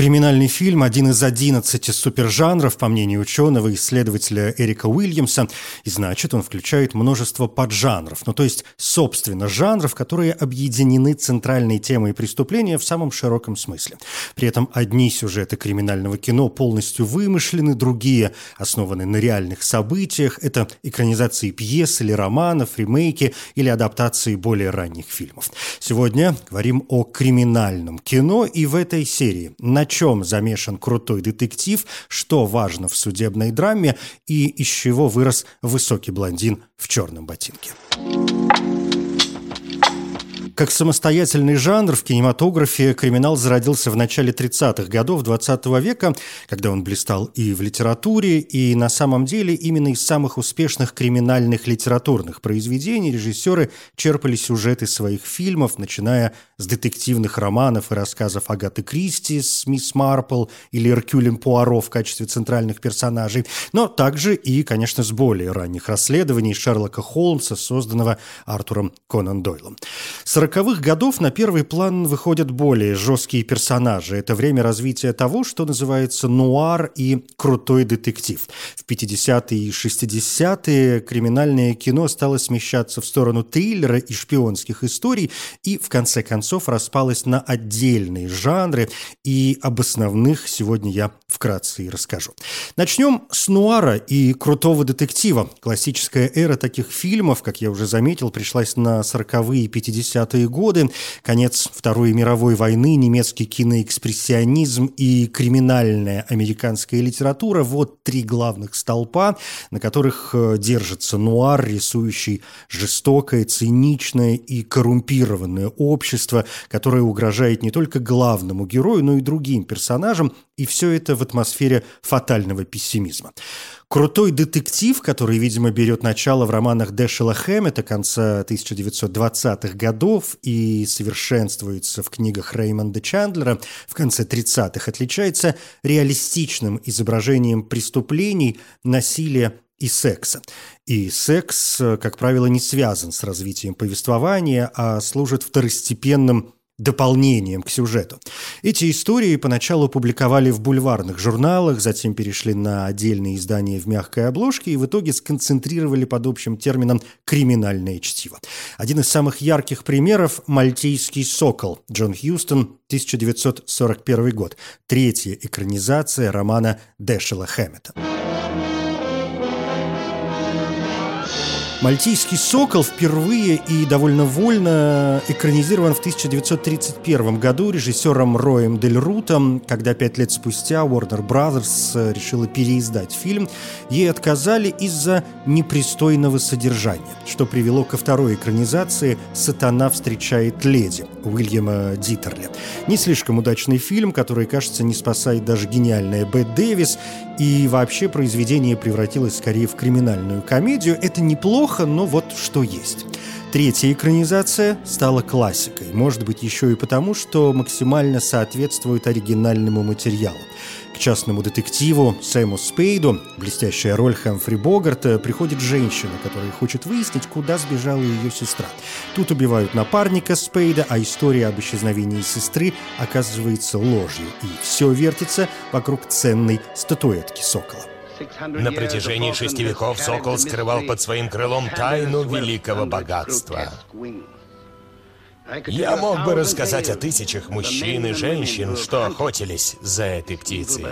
Криминальный фильм – один из 11 супержанров, по мнению ученого исследователя Эрика Уильямса, и значит, он включает множество поджанров, ну то есть, собственно, жанров, которые объединены центральной темой преступления в самом широком смысле. При этом одни сюжеты криминального кино полностью вымышлены, другие основаны на реальных событиях. Это экранизации пьес или романов, ремейки или адаптации более ранних фильмов. Сегодня говорим о криминальном кино, и в этой серии – чем замешан крутой детектив, что важно в судебной драме и из чего вырос высокий блондин в черном ботинке. Как самостоятельный жанр в кинематографе криминал зародился в начале 30-х годов 20 -го века, когда он блистал и в литературе, и на самом деле именно из самых успешных криминальных литературных произведений режиссеры черпали сюжеты своих фильмов, начиная с детективных романов и рассказов Агаты Кристи с «Мисс Марпл» или Эркюлем Пуаро в качестве центральных персонажей, но также и, конечно, с более ранних расследований Шерлока Холмса, созданного Артуром Конан Дойлом. 40-х годов на первый план выходят более жесткие персонажи. Это время развития того, что называется нуар и крутой детектив. В 50-е и 60-е криминальное кино стало смещаться в сторону триллера и шпионских историй и, в конце концов, распалось на отдельные жанры, и об основных сегодня я вкратце и расскажу. Начнем с нуара и крутого детектива. Классическая эра таких фильмов, как я уже заметил, пришлась на 40-е и 50-е 90-е годы, конец Второй мировой войны, немецкий киноэкспрессионизм и криминальная американская литература – вот три главных столпа, на которых э, держится нуар, рисующий жестокое, циничное и коррумпированное общество, которое угрожает не только главному герою, но и другим персонажам, и все это в атмосфере фатального пессимизма. Крутой детектив, который, видимо, берет начало в романах Дэшела Хэммета конца 1920-х годов и совершенствуется в книгах Реймонда Чандлера в конце 30-х, отличается реалистичным изображением преступлений, насилия и секса. И секс, как правило, не связан с развитием повествования, а служит второстепенным дополнением к сюжету. Эти истории поначалу публиковали в бульварных журналах, затем перешли на отдельные издания в мягкой обложке и в итоге сконцентрировали под общим термином «криминальное чтиво». Один из самых ярких примеров – «Мальтийский сокол» Джон Хьюстон, 1941 год. Третья экранизация романа Дэшела Хэммета. «Мальтийский сокол» впервые и довольно вольно экранизирован в 1931 году режиссером Роем Дель Рутом, когда пять лет спустя Warner Brothers решила переиздать фильм. Ей отказали из-за непристойного содержания, что привело ко второй экранизации «Сатана встречает леди» Уильяма Дитерли. Не слишком удачный фильм, который, кажется, не спасает даже гениальная Бет Дэвис, и вообще произведение превратилось скорее в криминальную комедию. Это неплохо, но вот что есть. Третья экранизация стала классикой, может быть еще и потому, что максимально соответствует оригинальному материалу. Частному детективу Сэму Спейду, блестящая роль Хэмфри Богарта, приходит женщина, которая хочет выяснить, куда сбежала ее сестра. Тут убивают напарника Спейда, а история об исчезновении сестры оказывается ложью, и все вертится вокруг ценной статуэтки сокола. На протяжении шести веков Сокол скрывал под своим крылом тайну великого богатства. Я мог бы рассказать о тысячах мужчин и женщин, что охотились за этой птицей.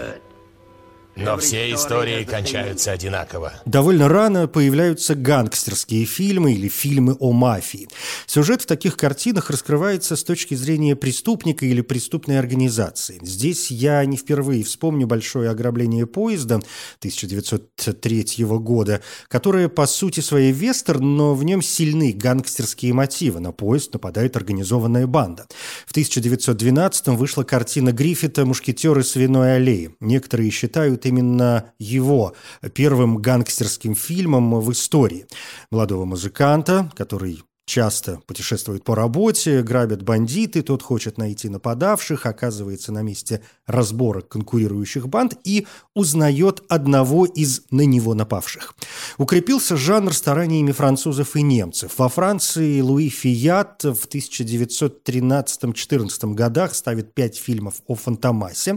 Но все истории кончаются одинаково. Довольно рано появляются гангстерские фильмы или фильмы о мафии. Сюжет в таких картинах раскрывается с точки зрения преступника или преступной организации. Здесь я не впервые вспомню большое ограбление поезда 1903 года, которое по сути своей вестерн, но в нем сильны гангстерские мотивы. На поезд нападает организованная банда. В 1912 вышла картина Гриффита «Мушкетеры свиной аллеи». Некоторые считают именно его первым гангстерским фильмом в истории. Молодого музыканта, который часто путешествует по работе, грабят бандиты, тот хочет найти нападавших, оказывается на месте разборок конкурирующих банд и узнает одного из на него напавших. Укрепился жанр стараниями французов и немцев. Во Франции Луи Фият в 1913-14 годах ставит пять фильмов о Фантомасе,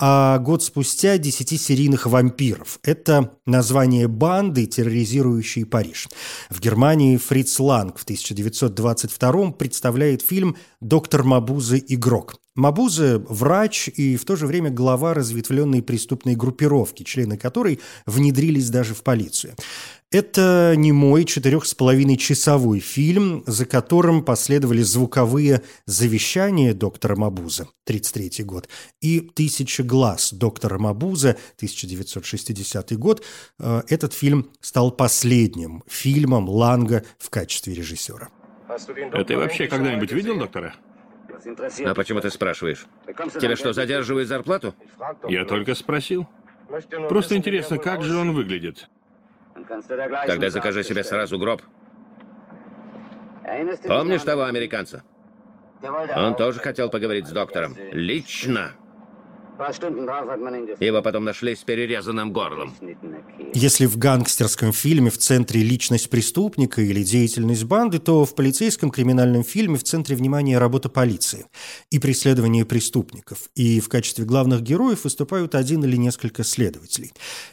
а год спустя «Десяти серийных вампиров». Это название банды, терроризирующей Париж. В Германии Фриц Ланг в 1900 1922 представляет фильм «Доктор Мабузе. Игрок». Мабузе – врач и в то же время глава разветвленной преступной группировки, члены которой внедрились даже в полицию. Это не мой четырех с половиной часовой фильм, за которым последовали звуковые завещания доктора Мабуза, 1933 год, и «Тысяча глаз» доктора Мабуза, 1960 год. Э, этот фильм стал последним фильмом Ланга в качестве режиссера. А ты вообще когда-нибудь видел доктора? А почему ты спрашиваешь? Тебе что, задерживают зарплату? Я только спросил. Просто интересно, как же он выглядит. Тогда закажи себе сразу гроб. Помнишь того американца? Он тоже хотел поговорить с доктором. Лично. Его потом нашли с перерезанным горлом. Если в гангстерском фильме в центре личность преступника или деятельность банды, то в полицейском криминальном фильме в центре внимания работа полиции и преследование преступников. И в качестве главных героев выступают один или несколько следователей.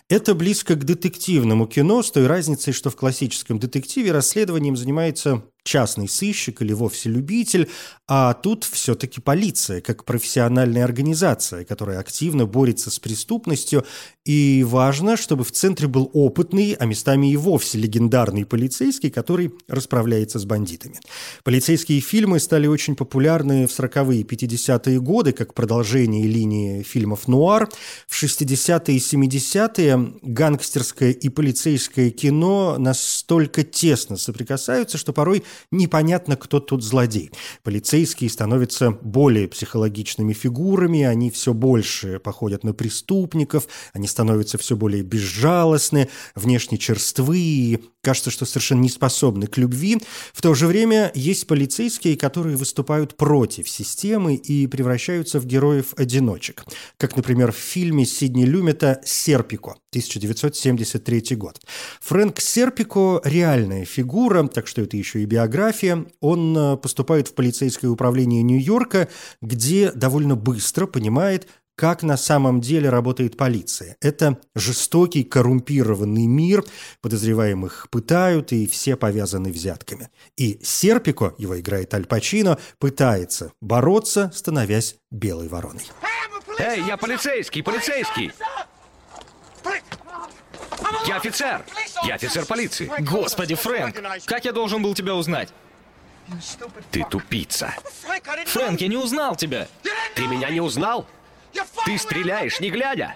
Это близко к детективному кино, с той разницей, что в классическом детективе расследованием занимается частный сыщик или вовсе любитель, а тут все-таки полиция, как профессиональная организация, которая активно борется с преступностью, и важно, чтобы в центре был опытный, а местами и вовсе легендарный полицейский, который расправляется с бандитами. Полицейские фильмы стали очень популярны в 40-е и 50-е годы, как продолжение линии фильмов «Нуар». В 60-е и 70-е гангстерское и полицейское кино настолько тесно соприкасаются, что порой непонятно, кто тут злодей. Полицейские становятся более психологичными фигурами, они все больше походят на преступников, они становятся все более безжалостны, внешне черствы кажется, что совершенно не способны к любви. В то же время есть полицейские, которые выступают против системы и превращаются в героев-одиночек. Как, например, в фильме Сидни Люмета «Серпико» 1973 год. Фрэнк Серпико – реальная фигура, так что это еще и биография. Он э, поступает в полицейское управление Нью-Йорка, где довольно быстро понимает, как на самом деле работает полиция. Это жестокий, коррумпированный мир, подозреваемых пытают, и все повязаны взятками. И Серпико, его играет Аль Пачино, пытается бороться, становясь белой вороной. Эй, я полицейский, полицейский! Я офицер! Я офицер полиции! Господи, Фрэнк, как я должен был тебя узнать? Ты тупица. Фрэнк, я не узнал тебя. Ты меня не узнал? Ты стреляешь, не глядя.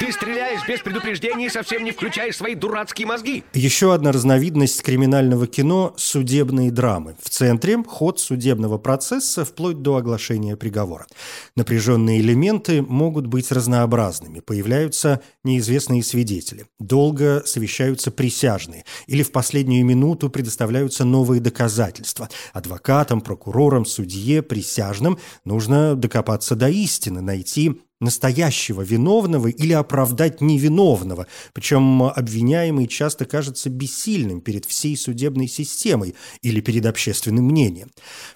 Ты стреляешь без предупреждения и совсем не включаешь свои дурацкие мозги. Еще одна разновидность криминального кино – судебные драмы. В центре – ход судебного процесса вплоть до оглашения приговора. Напряженные элементы могут быть разнообразными. Появляются неизвестные свидетели. Долго совещаются присяжные. Или в последнюю минуту предоставляются новые доказательства. Адвокатам, прокурорам, судье, присяжным нужно докопаться до истины, найти настоящего виновного или оправдать невиновного, причем обвиняемый часто кажется бессильным перед всей судебной системой или перед общественным мнением.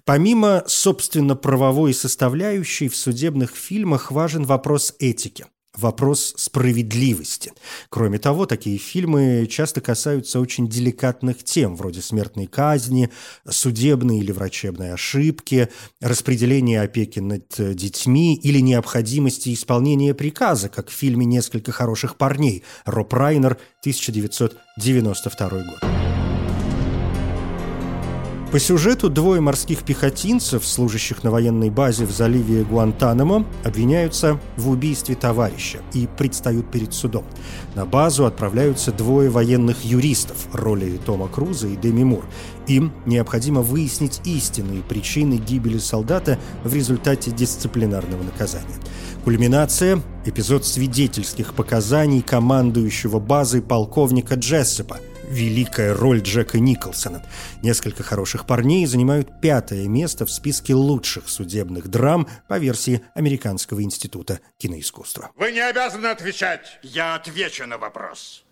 Помимо, собственно, правовой составляющей в судебных фильмах важен вопрос этики вопрос справедливости. Кроме того, такие фильмы часто касаются очень деликатных тем, вроде смертной казни, судебной или врачебной ошибки, распределения опеки над детьми или необходимости исполнения приказа, как в фильме «Несколько хороших парней» Роб Райнер, 1992 год. По сюжету двое морских пехотинцев, служащих на военной базе в заливе Гуантанамо, обвиняются в убийстве товарища и предстают перед судом. На базу отправляются двое военных юристов, роли Тома Круза и Деми Мур. Им необходимо выяснить истинные причины гибели солдата в результате дисциплинарного наказания. Кульминация – эпизод свидетельских показаний командующего базой полковника Джессепа – великая роль Джека Николсона. Несколько хороших парней занимают пятое место в списке лучших судебных драм по версии Американского института киноискусства. Вы не обязаны отвечать. Я отвечу на вопрос.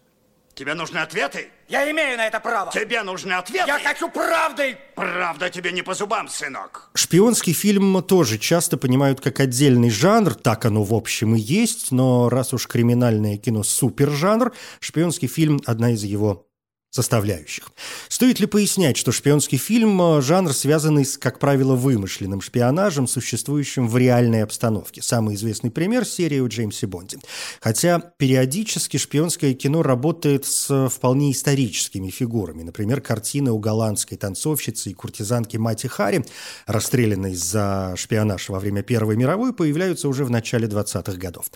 Тебе нужны ответы? Я имею на это право. Тебе нужны ответы? Я хочу правды. Правда тебе не по зубам, сынок. Шпионский фильм тоже часто понимают как отдельный жанр, так оно в общем и есть, но раз уж криминальное кино супержанр, шпионский фильм – одна из его составляющих. Стоит ли пояснять, что шпионский фильм – жанр, связанный с, как правило, вымышленным шпионажем, существующим в реальной обстановке. Самый известный пример – серия о Джеймсе Бонде. Хотя периодически шпионское кино работает с вполне историческими фигурами. Например, картины у голландской танцовщицы и куртизанки Мати Хари, расстрелянной за шпионаж во время Первой мировой, появляются уже в начале 20-х годов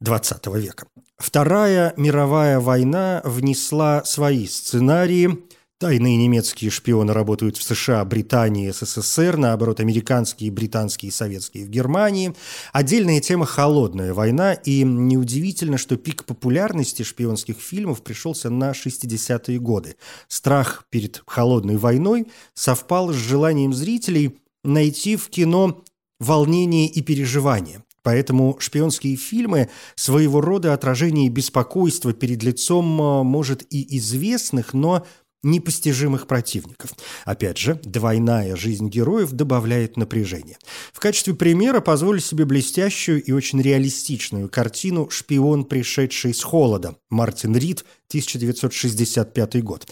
20 века. Вторая мировая война внесла свои сценарии. Тайные немецкие шпионы работают в США, Британии, СССР, наоборот, американские, британские и советские в Германии. Отдельная тема – холодная война, и неудивительно, что пик популярности шпионских фильмов пришелся на 60-е годы. Страх перед холодной войной совпал с желанием зрителей найти в кино волнение и переживания. Поэтому шпионские фильмы – своего рода отражение беспокойства перед лицом, а, может, и известных, но непостижимых противников. Опять же, двойная жизнь героев добавляет напряжение. В качестве примера позволю себе блестящую и очень реалистичную картину «Шпион, пришедший с холода» Мартин Рид, 1965 год.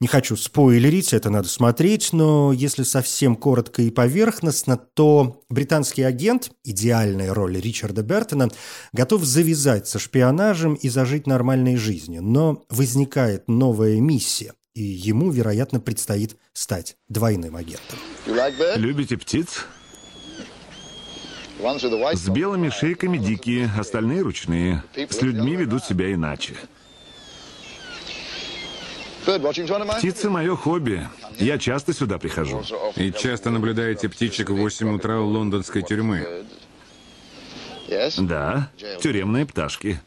Не хочу спойлерить, это надо смотреть, но если совсем коротко и поверхностно, то британский агент, идеальная роль Ричарда Бертона, готов завязать со шпионажем и зажить нормальной жизнью. Но возникает новая миссия, и ему, вероятно, предстоит стать двойным агентом. Любите птиц? С белыми шейками дикие, остальные ручные. С людьми ведут себя иначе. Птицы – мое хобби. Я часто сюда прихожу. И часто наблюдаете птичек в 8 утра у лондонской тюрьмы. Да, тюремные пташки.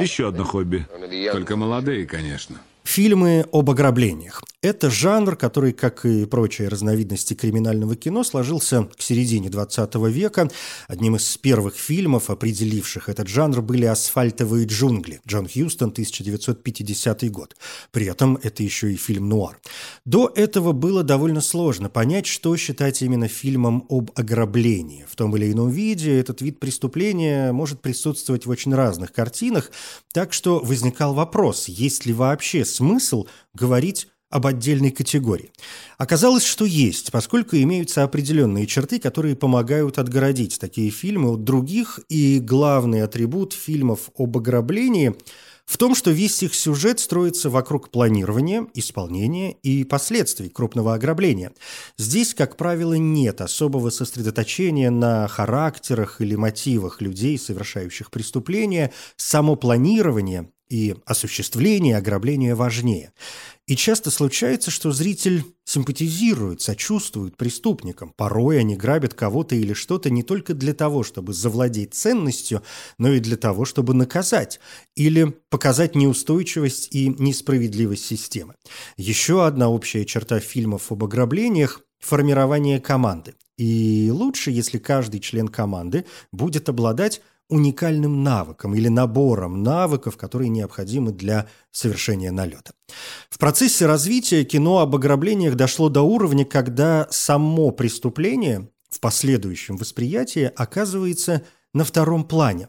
Еще одно хобби. Только молодые, конечно. Фильмы об ограблениях. Это жанр, который, как и прочие разновидности криминального кино, сложился к середине 20 века. Одним из первых фильмов, определивших этот жанр, были «Асфальтовые джунгли» Джон Хьюстон, 1950 год. При этом это еще и фильм «Нуар». До этого было довольно сложно понять, что считать именно фильмом об ограблении. В том или ином виде этот вид преступления может присутствовать в очень разных картинах, так что возникал вопрос, есть ли вообще смысл говорить об отдельной категории. Оказалось, что есть, поскольку имеются определенные черты, которые помогают отгородить такие фильмы от других, и главный атрибут фильмов об ограблении в том, что весь их сюжет строится вокруг планирования, исполнения и последствий крупного ограбления. Здесь, как правило, нет особого сосредоточения на характерах или мотивах людей, совершающих преступления. Само планирование и осуществление ограбления важнее. И часто случается, что зритель симпатизирует, сочувствует преступникам. Порой они грабят кого-то или что-то не только для того, чтобы завладеть ценностью, но и для того, чтобы наказать или показать неустойчивость и несправедливость системы. Еще одна общая черта фильмов об ограблениях – формирование команды. И лучше, если каждый член команды будет обладать уникальным навыком или набором навыков, которые необходимы для совершения налета. В процессе развития кино об ограблениях дошло до уровня, когда само преступление в последующем восприятии оказывается на втором плане,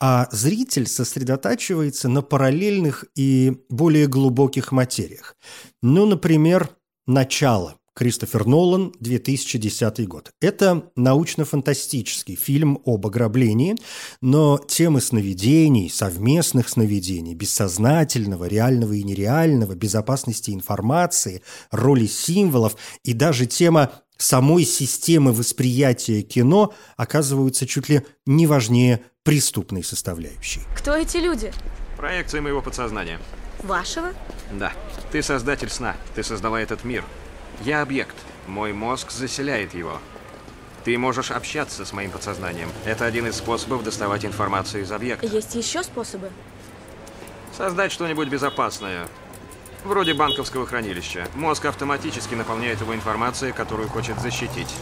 а зритель сосредотачивается на параллельных и более глубоких материях. Ну, например, начало Кристофер Нолан, 2010 год. Это научно-фантастический фильм об ограблении, но темы сновидений, совместных сновидений, бессознательного, реального и нереального, безопасности информации, роли символов и даже тема самой системы восприятия кино оказываются чуть ли не важнее преступной составляющей. Кто эти люди? Проекция моего подсознания. Вашего? Да. Ты создатель сна. Ты создала этот мир. Я объект. Мой мозг заселяет его. Ты можешь общаться с моим подсознанием. Это один из способов доставать информацию из объекта. Есть еще способы? Создать что-нибудь безопасное. Вроде банковского хранилища. Мозг автоматически наполняет его информацией, которую хочет защитить.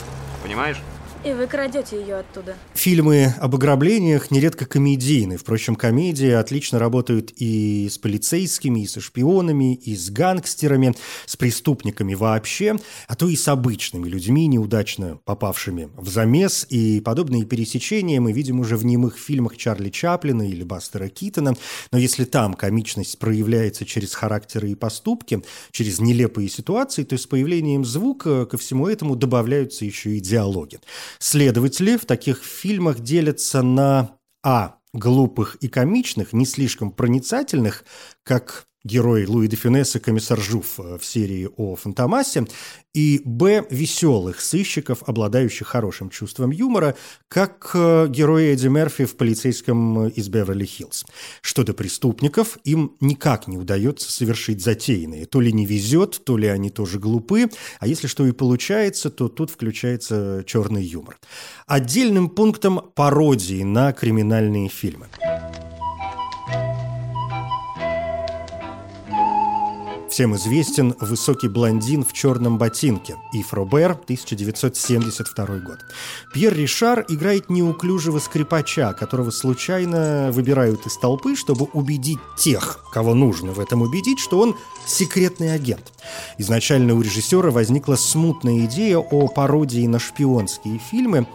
Понимаешь? И вы крадете ее оттуда. Фильмы об ограблениях нередко комедийны. Впрочем, комедии отлично работают и с полицейскими, и со шпионами, и с гангстерами, с преступниками вообще, а то и с обычными людьми, неудачно попавшими в замес. И подобные пересечения мы видим уже в немых фильмах Чарли Чаплина или Бастера Китона. Но если там комичность проявляется через характеры и поступки, через нелепые ситуации, то с появлением звука ко всему этому добавляются еще и диалоги. Следователи в таких фильмах делятся на А. глупых и комичных, не слишком проницательных, как герой Луи де Фюнес и комиссар Жуф э, в серии о Фантомасе, и б. веселых сыщиков, обладающих хорошим чувством юмора, как э, герои Эдди Мерфи в полицейском из Беверли-Хиллз. Что до преступников, им никак не удается совершить затеянные. То ли не везет, то ли они тоже глупы, а если что и получается, то тут включается черный юмор. Отдельным пунктом пародии на криминальные фильмы. Всем известен «Высокий блондин в черном ботинке» Ив Робер, 1972 год. Пьер Ришар играет неуклюжего скрипача, которого случайно выбирают из толпы, чтобы убедить тех, кого нужно в этом убедить, что он секретный агент. Изначально у режиссера возникла смутная идея о пародии на шпионские фильмы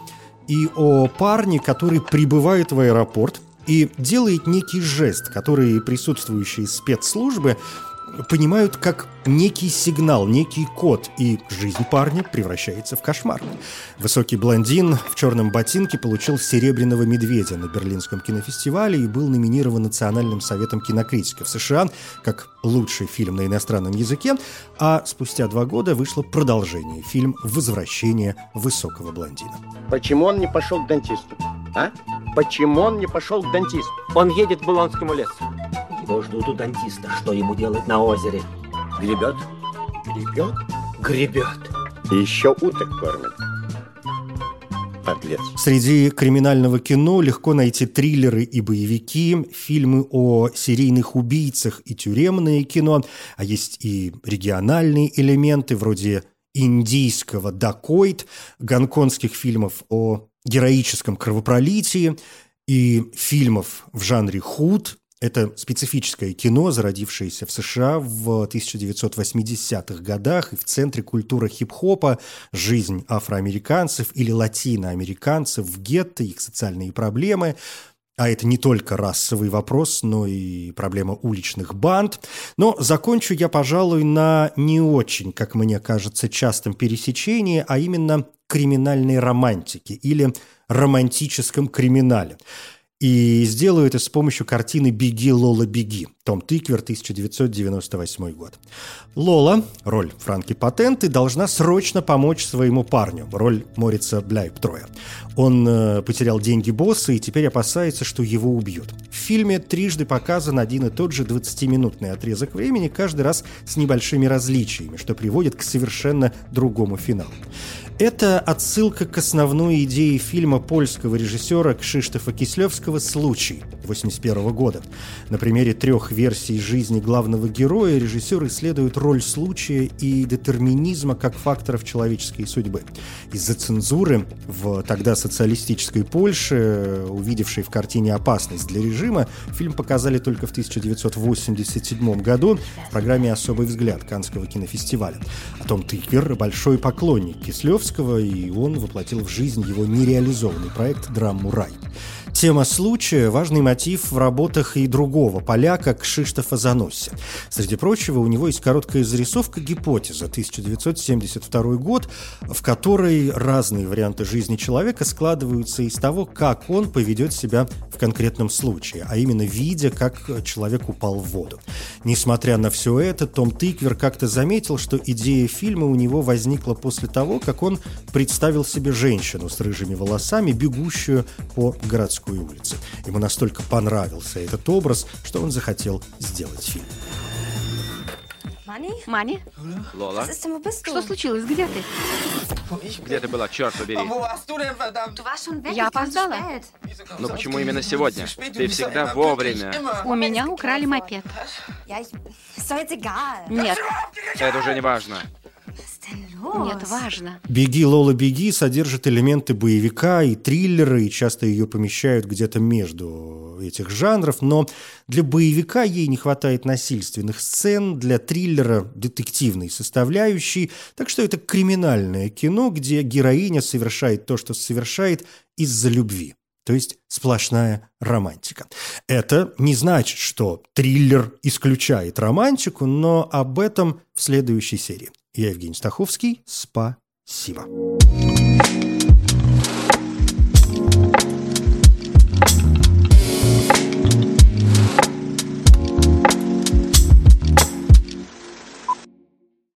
и о парне, который прибывает в аэропорт и делает некий жест, который присутствующие спецслужбы понимают как некий сигнал, некий код, и жизнь парня превращается в кошмар. Высокий блондин в черном ботинке получил «Серебряного медведя» на Берлинском кинофестивале и был номинирован Национальным советом кинокритиков США как лучший фильм на иностранном языке, а спустя два года вышло продолжение, фильм «Возвращение высокого блондина». Почему он не пошел к дантисту? А? Почему он не пошел к дантисту? Он едет к Булонскому лесу. Его ждут у дантиста. Что ему делать на озере? Гребет. Гребет? Гребет. И еще уток кормит. Подлец. Среди криминального кино легко найти триллеры и боевики, фильмы о серийных убийцах и тюремное кино, а есть и региональные элементы вроде индийского «Дакойт», гонконгских фильмов о героическом кровопролитии и фильмов в жанре худ, это специфическое кино, зародившееся в США в 1980-х годах и в центре культуры хип-хопа, жизнь афроамериканцев или латиноамериканцев в гетто, их социальные проблемы. А это не только расовый вопрос, но и проблема уличных банд. Но закончу я, пожалуй, на не очень, как мне кажется, частом пересечении, а именно криминальной романтики или романтическом криминале. И сделаю это с помощью картины «Беги, Лола, беги» Том Тыквер, 1998 год. Лола, роль Франки Патенты, должна срочно помочь своему парню, роль Морица Бляйптроя. Он э, потерял деньги босса и теперь опасается, что его убьют. В фильме трижды показан один и тот же 20-минутный отрезок времени, каждый раз с небольшими различиями, что приводит к совершенно другому финалу. Это отсылка к основной идее фильма польского режиссера Кшиштофа Кислевского «Случай» 1981 года. На примере трех версий жизни главного героя режиссер исследует роль случая и детерминизма как факторов человеческой судьбы. Из-за цензуры в тогда социалистической Польше, увидевшей в картине опасность для режима, фильм показали только в 1987 году в программе «Особый взгляд» Каннского кинофестиваля. О том Тыквер – большой поклонник Кислев Достоевского, и он воплотил в жизнь его нереализованный проект «Драму рай». Тема случая – важный мотив в работах и другого поляка Кшиштофа Заноси. Среди прочего, у него есть короткая зарисовка «Гипотеза» 1972 год, в которой разные варианты жизни человека складываются из того, как он поведет себя в конкретном случае, а именно видя, как человек упал в воду. Несмотря на все это, Том Тыквер как-то заметил, что идея фильма у него возникла после того, как он представил себе женщину с рыжими волосами, бегущую по городской Тверской улице. Ему настолько понравился этот образ, что он захотел сделать фильм. Мани? Лола? Что случилось? Где ты? Где ты была, черт побери? Я опоздала. Ну почему именно сегодня? Ты всегда вовремя. У меня украли мопед. Нет. Это уже не важно. Нет, важно. «Беги, Лола, беги» содержит элементы боевика и триллера, и часто ее помещают где-то между этих жанров, но для боевика ей не хватает насильственных сцен, для триллера – детективной составляющей, так что это криминальное кино, где героиня совершает то, что совершает из-за любви. То есть сплошная романтика. Это не значит, что триллер исключает романтику, но об этом в следующей серии. Я Евгений Стаховский. Спасибо.